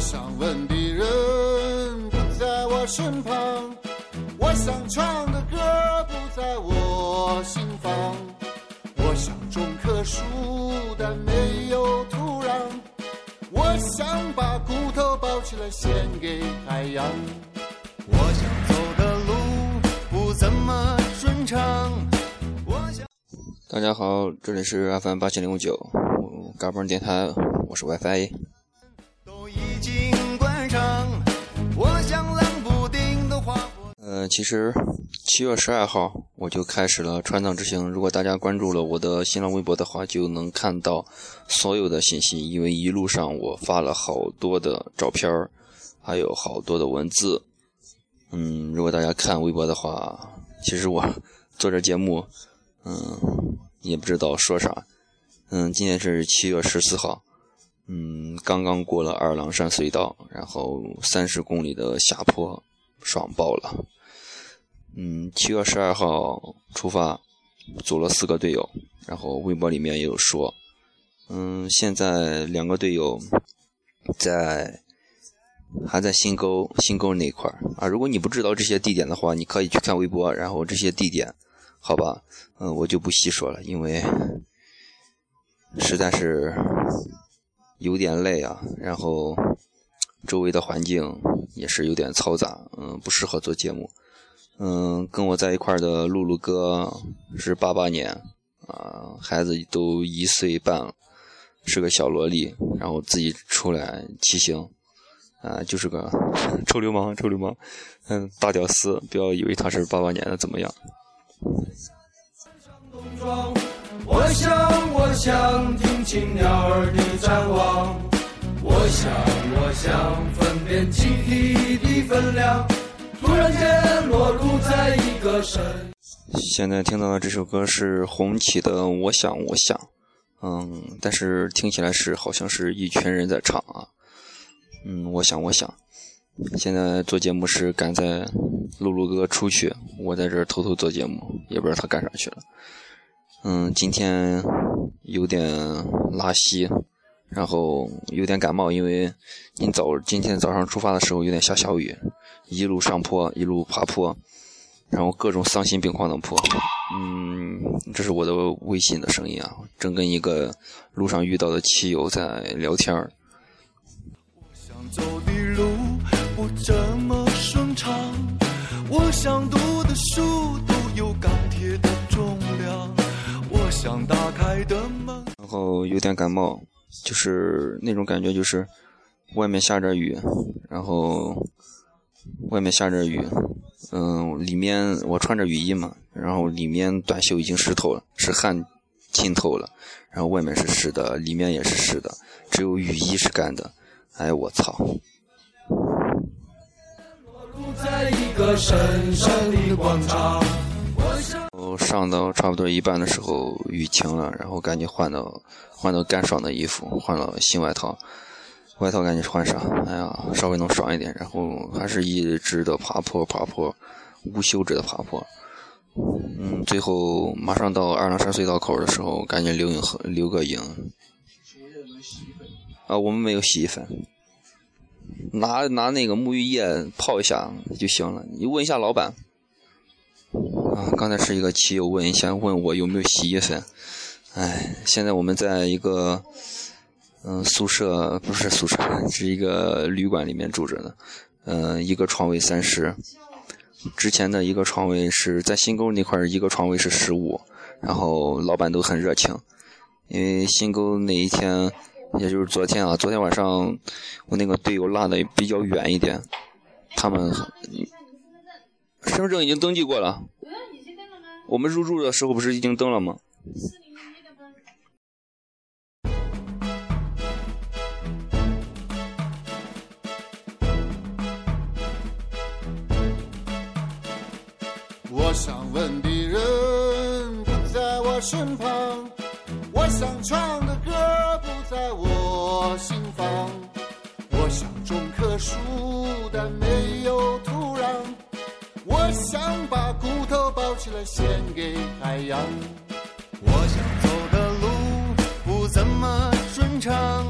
想问的人不在我身旁，我想唱的歌不在我心房。我想种棵树，但没有土壤。我想把骨头包起来献给海洋。我想走的路不怎么顺畅。我想。大家好，这里是 FM 八七零五九，嘎嘣电台，我是 WiFi。呃，其实七月十二号我就开始了川藏之行。如果大家关注了我的新浪微博的话，就能看到所有的信息。因为一路上我发了好多的照片，还有好多的文字。嗯，如果大家看微博的话，其实我 做这节目，嗯，也不知道说啥。嗯，今天是七月十四号，嗯，刚刚过了二郎山隧道，然后三十公里的下坡，爽爆了。嗯，七月十二号出发，组了四个队友，然后微博里面也有说，嗯，现在两个队友在还在新沟新沟那块儿啊。如果你不知道这些地点的话，你可以去看微博，然后这些地点，好吧，嗯，我就不细说了，因为实在是有点累啊，然后周围的环境也是有点嘈杂，嗯，不适合做节目。嗯，跟我在一块的露露哥是八八年，啊，孩子都一岁半了，是个小萝莉，然后自己出来骑行，啊，就是个 臭流氓，臭流氓，嗯，大屌丝，不要以为他是八八年的怎么样。我想，我想听清鸟儿的展望。我想，我想分辨集体的分量。突然间落入在一个深。现在听到的这首歌是红旗的《我想我想》，嗯，但是听起来是好像是一群人在唱啊，嗯，我想我想。现在做节目是赶在露露哥出去，我在这儿偷偷做节目，也不知道他干啥去了。嗯，今天有点拉稀，然后有点感冒，因为今早今天早上出发的时候有点下小雨，一路上坡，一路爬坡，然后各种丧心病狂的坡。嗯，这是我的微信的声音啊，正跟一个路上遇到的骑友在聊天儿。我想走的路不怎么顺畅。我想读的书都有钢铁的重量。我想打开的门。然后有点感冒，就是那种感觉，就是外面下着雨，然后外面下着雨，嗯，里面我穿着雨衣嘛，然后里面短袖已经湿透了，是汗浸透了，然后外面是湿的，里面也是湿的，只有雨衣是干的。哎，我操！在一个深深的广场。我。上到差不多一半的时候，雨停了，然后赶紧换到换到干爽的衣服，换了新外套，外套赶紧换上，哎呀，稍微能爽一点。然后还是一直的爬坡，爬坡，无休止的爬坡。嗯，最后马上到二郎山隧道口的时候，赶紧留影留个影。啊，我们没有洗衣粉，拿拿那个沐浴液泡一下就行了。你问一下老板。啊，刚才是一个骑友问一下，问我有没有洗衣粉。哎，现在我们在一个嗯宿舍，不是宿舍，是一个旅馆里面住着的。嗯，一个床位三十，之前的一个床位是在新沟那块一个床位是十五，然后老板都很热情，因为新沟那一天，也就是昨天啊，昨天晚上我那个队友落的比较远一点，他们。身份证已经登记过了。我们入住的时候不是已经登了吗？我想问的人不在我身旁，我想唱的歌不在我心房。我想种棵树，但没有土想把骨头包起来献给太阳我想走的路不怎么顺畅。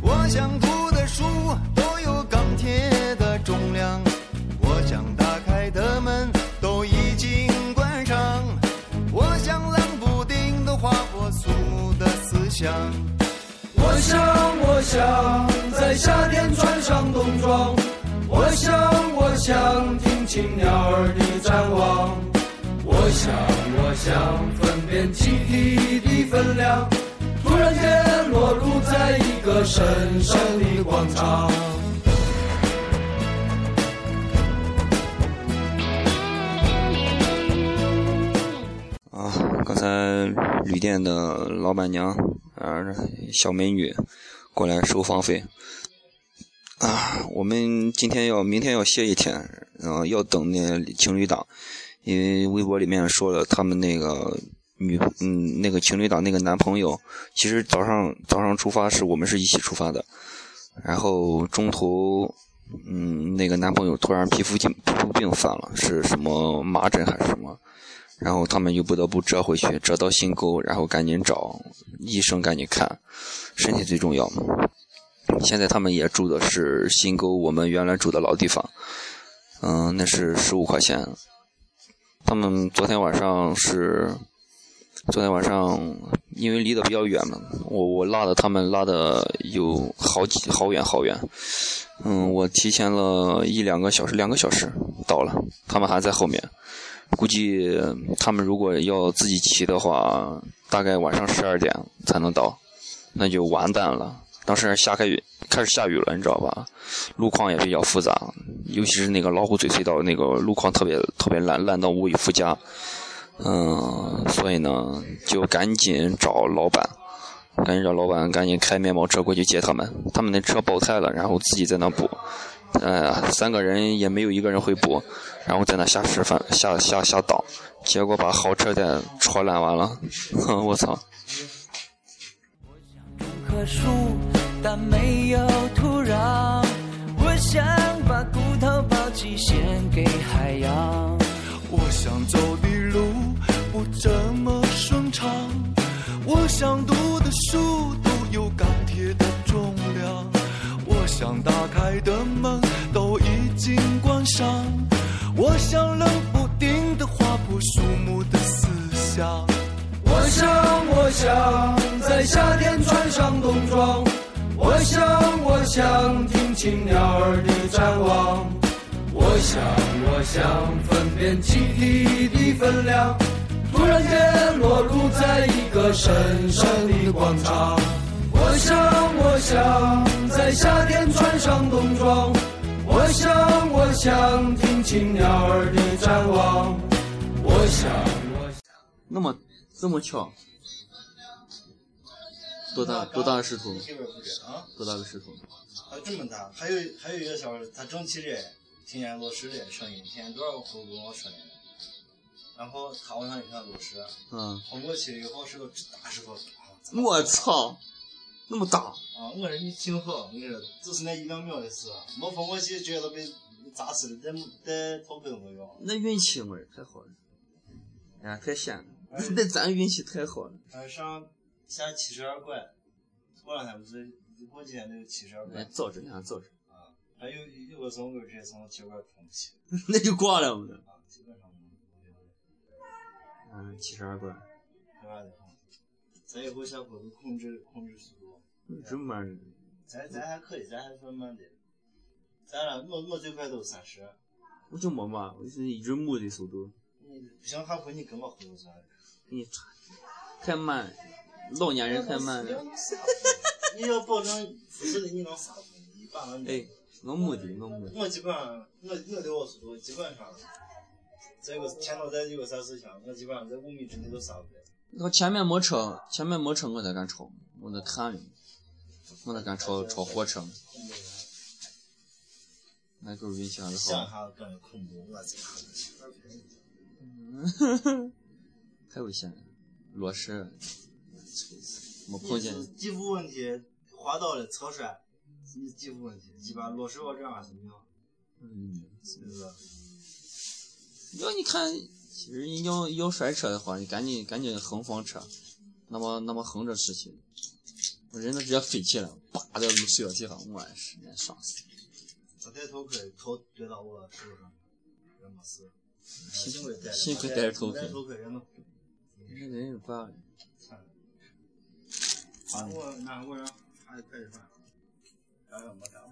我想读的书都有钢铁的重量。我想打开的门都已经关上。我想冷不丁的划过肃穆的思想。我想我想在夏天穿上冬装。我想想听清鸟儿的展望，我想我想分辨气体的分量，突然间落入在一个神圣的广场。啊，刚才旅店的老板娘，啊，小美女过来收房费。啊，我们今天要明天要歇一天，嗯、要等那情侣档，因为微博里面说了，他们那个女，嗯，那个情侣档那个男朋友，其实早上早上出发是我们是一起出发的，然后中途，嗯，那个男朋友突然皮肤病皮肤病犯了，是什么麻疹还是什么？然后他们就不得不折回去，折到新沟，然后赶紧找医生，赶紧看，身体最重要嘛。现在他们也住的是新沟，我们原来住的老地方，嗯，那是十五块钱。他们昨天晚上是，昨天晚上因为离得比较远嘛，我我拉的他们拉的有好几好远好远，嗯，我提前了一两个小时，两个小时到了，他们还在后面。估计他们如果要自己骑的话，大概晚上十二点才能到，那就完蛋了。当时下开雨，开始下雨了，你知道吧？路况也比较复杂，尤其是那个老虎嘴隧道，那个路况特别特别烂，烂到无以复加。嗯，所以呢，就赶紧找老板，赶紧找老板，赶紧开面包车过去接他们。他们那车爆胎了，然后自己在那补。哎呀，三个人也没有一个人会补，然后在那瞎示范、瞎瞎瞎倒，结果把好车带戳烂完了。哼，我操！树，但没有土壤。我想把骨头抛弃，献给海洋。我想走的路不怎么顺畅，我想读的书都有钢铁的重量，我想打开的门都已经关上，我想冷不丁的划破树木的思想。我想，我想在夏天穿上冬装，我想，我想听青鸟儿的展望。我想，我想分辨气体的分量，突然间落入在一个神圣的广场。我想，我想在夏天穿上冬装，我想，我想听青鸟儿的展望。我想，我想。那么这么巧，多大多大的石头？这边不是啊，多大个石头？还有这么大，还有还有一个小时，他正起着，听见落石的声音，听见多少个呼跟我说的。然后他往上一看落石，嗯，跑过去以后是个大石头，我操，那么大！啊！我说你幸好，我说，就是那一两秒的事，没跑过去，觉得被砸死了，在在头盔没有。那运气我太好了，哎呀，太险了！那咱运气太好了。还上下七十二拐，过两天不是过几天那个七十二哎拐，造着，你看造着，啊，还有有个松棍直接从铁管冲起，那就挂了我们。啊，基本上。嗯，七十二拐，对吧？咱以后下坡都控制控制速度，这么慢？咱咱还可以，咱还算慢的。咱俩我我最快都三十，我就没嘛，我是一直木的速度，你不行下坡你跟我后头算。给你差太慢，老年人太慢了。你要保证不是的，你能刹住，你把那哎，我木的，我木的。我基本上我我的我速度基本上，这个前头再有个三四枪，我基本上在五米之内都刹不了。我前面没车，前面没车，我才敢超，我那看着，我才敢超超货车。那狗运气还是想好，一下感觉恐怖，我操！太危险了，落石，没碰见。肌肤问题，滑倒了侧摔，你肌肤问题，基本上落石我这样行不行，嗯，是不是？要你看，其实你要要摔车的话，你赶紧赶紧横放车，那么那么横着出去，我人都直接飞起来，叭在隧道地上，我是那爽死。我戴头盔，头怼到我手上，人没事。幸亏戴着，幸亏戴着头盔戴头盔人都这人也挂了，惨了。啊，我那我让还开始犯。还有没干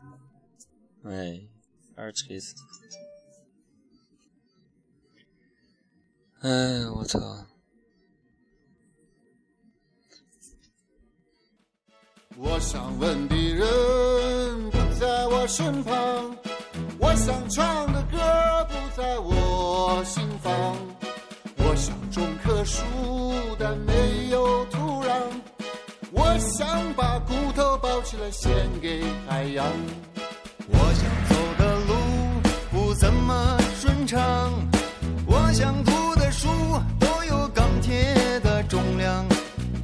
过？哎，二锤子。哎，我操！我想问的人不在我身旁，我想唱的歌不在我心房。我想种树，但没有土壤。我想把骨头包起来献给海洋。我想走的路不怎么顺畅，我想读的书都有钢铁的重量，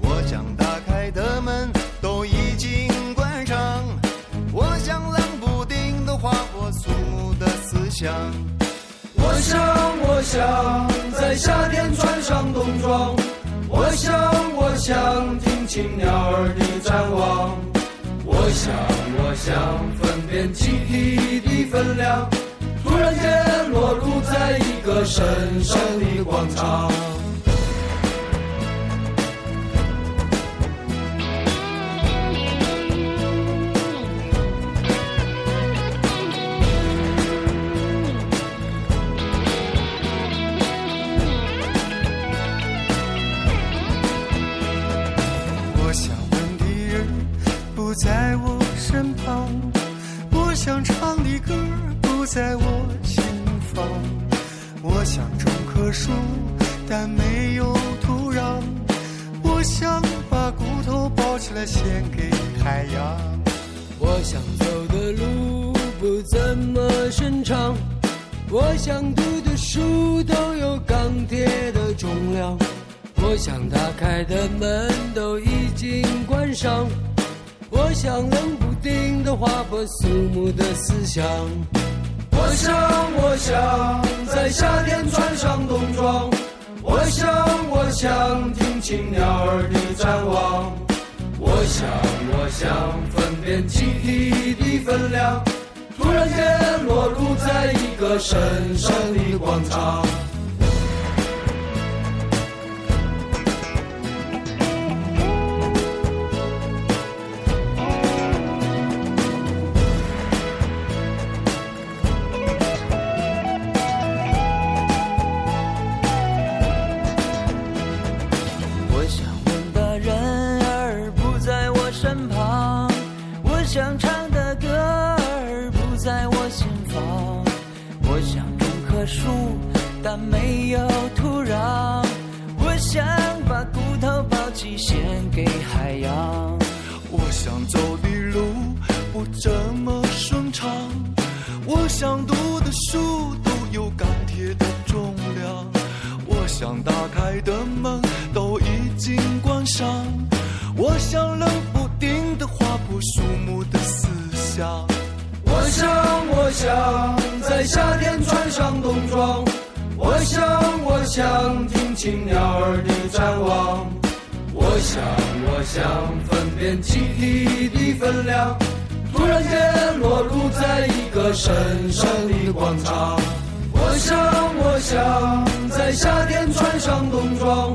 我想打开的门都已经关上，我想冷不丁的划破肃穆的思想。我想，我想在夏天穿上冬装。我想，我想听清鸟儿的展望。我想，我想分辨集体的分量。突然间落入在一个神圣的广场。在我心房。我想种棵树，但没有土壤。我想把骨头包起来献给海洋。我想走的路不怎么顺畅，我想读的书都有钢铁的重量，我想打开的门都已经关上，我想冷不丁的划破肃穆的思想。我想，我想在夏天穿上冬装，我想，我想听清鸟儿的展望。我想，我想分辨集体的分量。突然间落入在一个神圣的广场。没有土壤。我想把骨头包起献给海洋。我想走的路不怎么顺畅，我想读的书都有钢铁的重量，我想打开的门都已经关上，我想冷不丁的划破树木的思想。我想，我想在夏天穿上冬装。我想，我想听清鸟儿的展望。我想，我想分辨集体的分量。突然间裸露在一个神圣的广场。我想，我想在夏天穿上冬装。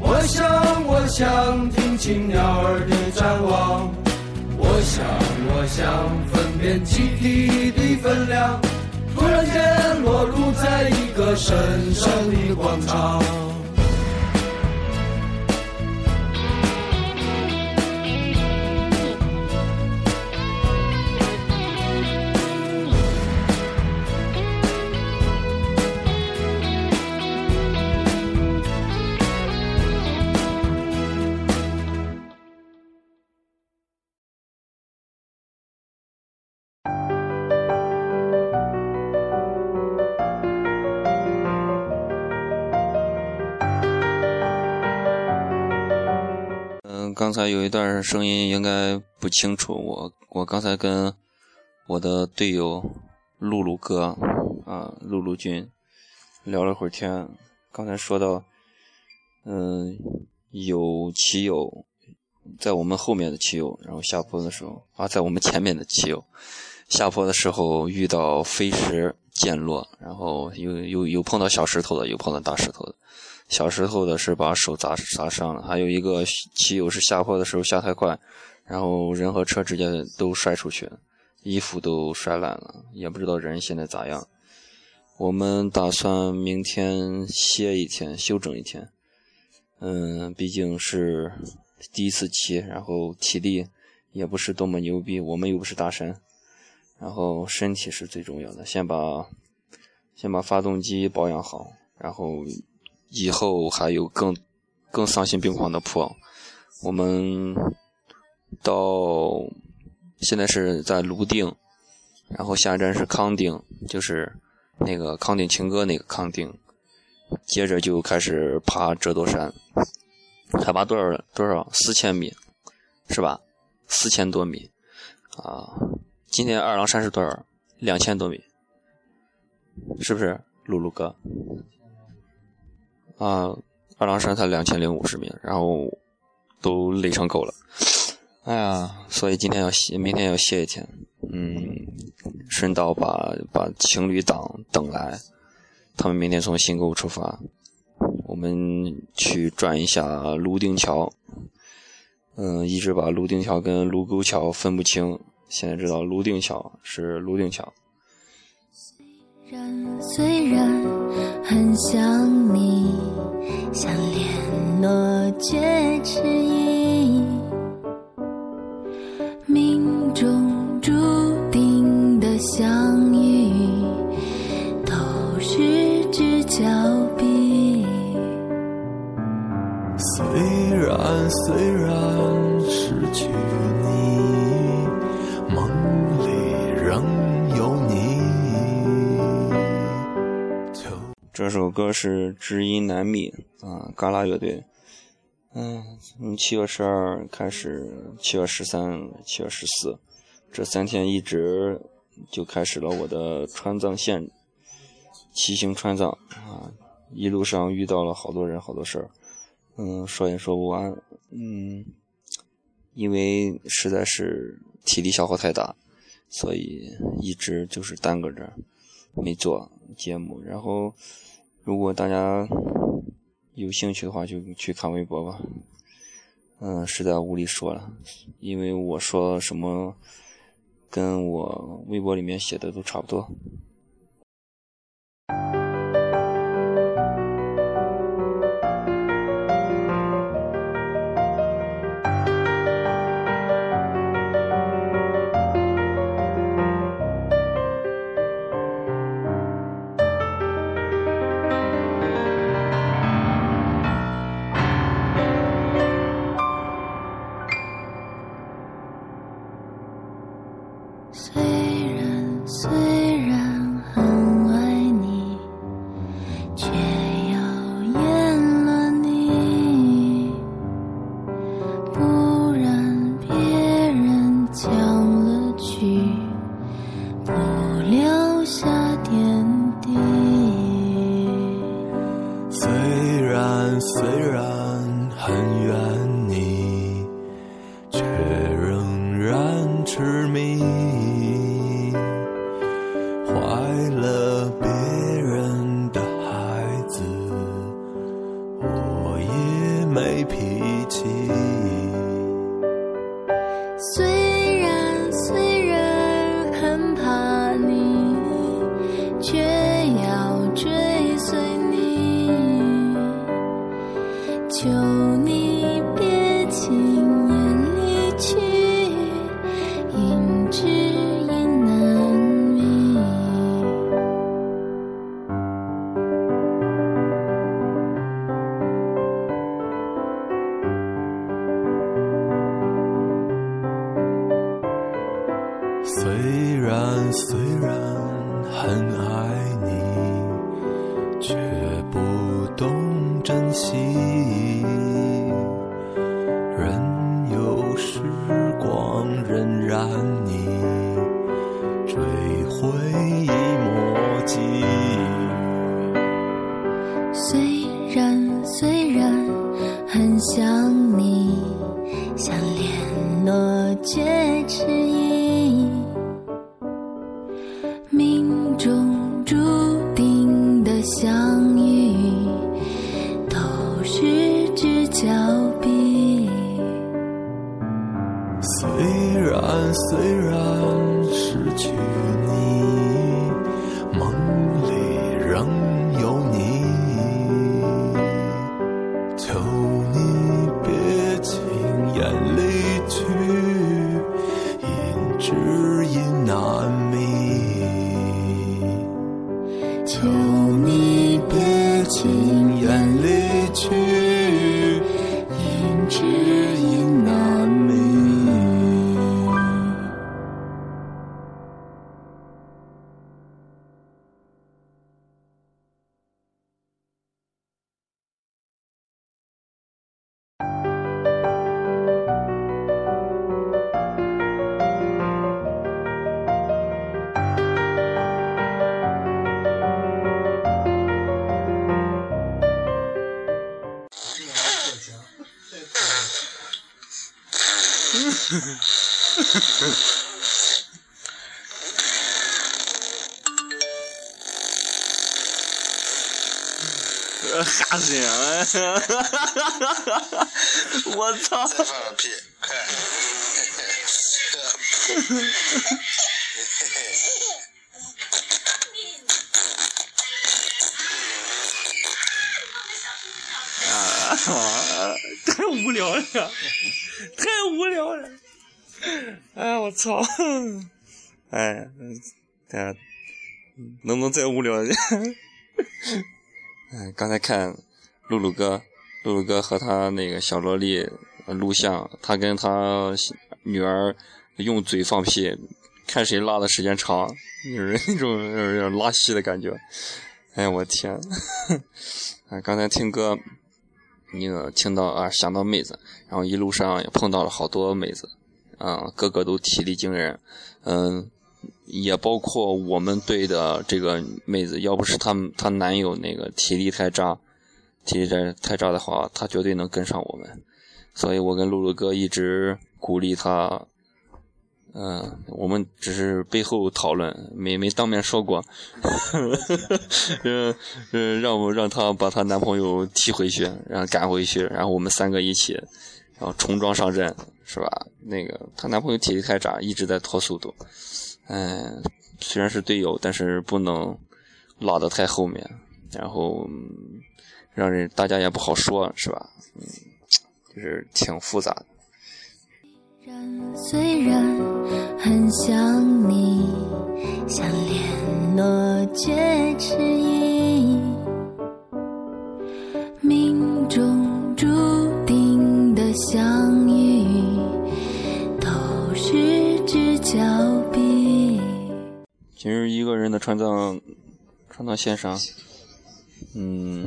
我想，我想听清鸟儿的展望。我想，我想分辨集体的分量。突然间落入在一个神圣的广场。刚才有一段声音应该不清楚，我我刚才跟我的队友露露哥啊，露露君聊了会儿天，刚才说到，嗯，有骑友在我们后面的骑友，然后下坡的时候啊，在我们前面的骑友下坡的时候遇到飞石溅落，然后有有有碰到小石头的，有碰到大石头的。小石头的是把手砸砸伤了，还有一个骑友是下坡的时候下太快，然后人和车直接都摔出去了。衣服都摔烂了，也不知道人现在咋样。我们打算明天歇一天，休整一天。嗯，毕竟是第一次骑，然后体力也不是多么牛逼，我们又不是大神，然后身体是最重要的。先把先把发动机保养好，然后以后还有更更丧心病狂的坡。我们到现在是在泸定，然后下一站是康定，就是那个康定情歌那个康定。接着就开始爬折多山，海拔多少多少？四千米，是吧？四千多米啊！今天二郎山是多少？两千多米，是不是，露露哥？啊，二郎山才两千零五十米，然后都累成狗了。哎呀，所以今天要歇，明天要歇一天。嗯，顺道把把情侣档等来。他们明天从新沟出发，我们去转一下泸定桥。嗯，一直把泸定桥跟卢沟桥分不清，现在知道泸定桥是泸定桥。虽然虽然很想你，像联络却迟疑，命中注定的相遇。峭壁。虽然虽然失去这首歌是知音难觅啊，嘎啦乐队。嗯，从七月十二开始，七月十三、七月十四，这三天一直就开始了我的川藏线。骑行川藏啊，一路上遇到了好多人，好多事儿，嗯，说也说不完，嗯，因为实在是体力消耗太大，所以一直就是耽搁着没做节目。然后，如果大家有兴趣的话，就去看微博吧。嗯，实在无力说了，因为我说什么，跟我微博里面写的都差不多。虽然虽然虽然很爱你却不懂珍惜。吓死人了！我操！放个屁，快！啊！太无聊了，太无聊了！哎，我操！哎，大家能不能再无聊一点？哎，刚才看露露哥，露露哥和他那个小萝莉录像，他跟他女儿用嘴放屁，看谁拉的时间长，有人那种 有点拉稀的感觉。哎呀，我天！啊，刚才听歌，那个听到啊，想到妹子，然后一路上也碰到了好多妹子，啊，个个都体力惊人，嗯，也包括我们队的这个妹子，要不是她她男友那个体力太渣，体力太太渣的话，她绝对能跟上我们，所以我跟露露哥一直鼓励她。嗯，我们只是背后讨论，没没当面说过。嗯嗯，让我让她把她男朋友踢回去，然后赶回去，然后我们三个一起，然后重装上阵，是吧？那个她男朋友体力太渣，一直在拖速度。嗯，虽然是队友，但是不能拉得太后面，然后让人大家也不好说，是吧？嗯，就是挺复杂的。虽然很想你，想联络却迟疑，命中注定的相遇，都是只脚臂。其实一个人的川藏川藏线上，嗯，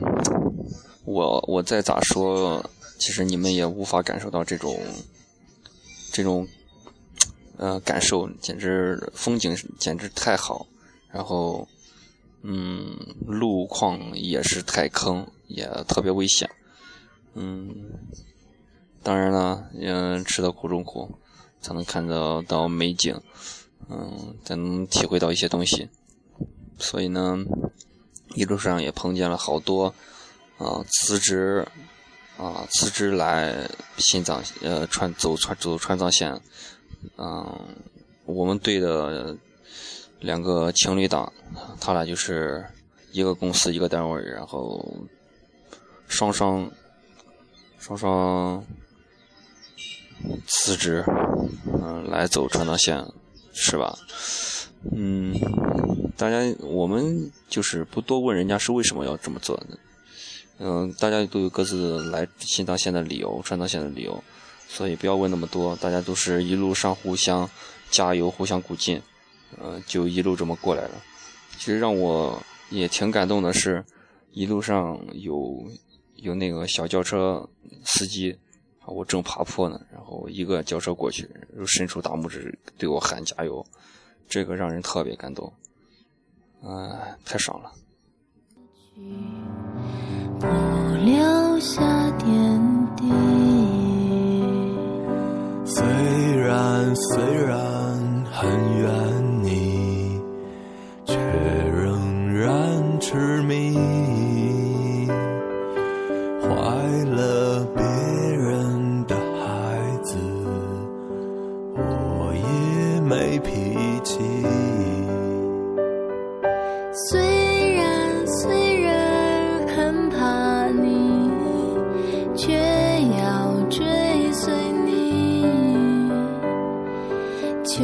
我我再咋说，其实你们也无法感受到这种这种呃感受，简直风景简直太好，然后嗯路况也是太坑，也特别危险，嗯，当然了，嗯，吃的苦中苦，才能看得到美景。嗯，才能体会到一些东西。所以呢，一路上也碰见了好多啊辞职啊辞职来新藏呃川走川走川藏线，嗯，我们队的两个情侣档，他俩就是一个公司一个单位，然后双双双双辞职，嗯，来走川藏线。是吧？嗯，大家我们就是不多问人家是为什么要这么做。嗯，大家都有各自来新藏线的理由、川藏线的理由，所以不要问那么多。大家都是一路上互相加油、互相鼓劲，嗯，就一路这么过来了。其实让我也挺感动的是，一路上有有那个小轿车司机。我正爬坡呢，然后一个轿车过去，又伸出大拇指对我喊加油，这个让人特别感动，哎，太爽了。不留下点滴。虽然虽然很远求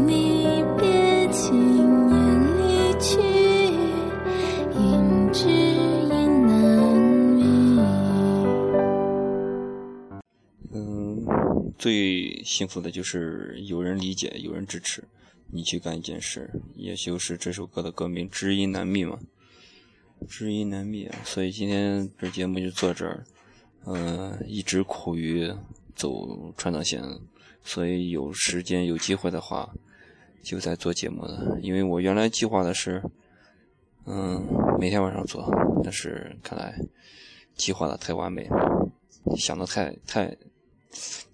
你别轻言离去，因知音难觅。嗯，最幸福的就是有人理解，有人支持你去干一件事，也就是这首歌的歌名《知音难觅》嘛，《知音难觅》啊。所以今天这节目就做这儿，嗯，一直苦于走川藏线。所以有时间有机会的话，就在做节目了。因为我原来计划的是，嗯，每天晚上做，但是看来计划的太完美，想的太太。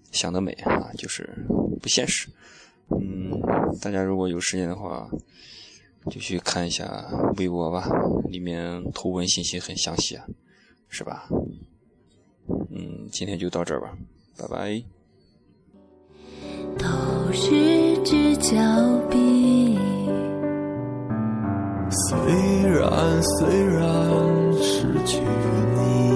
想得美啊，就是不现实。嗯，大家如果有时间的话，就去看一下微博吧，里面图文信息很详细啊，是吧？嗯，今天就到这儿吧，拜拜。都是只脚壁。虽然虽然失去你，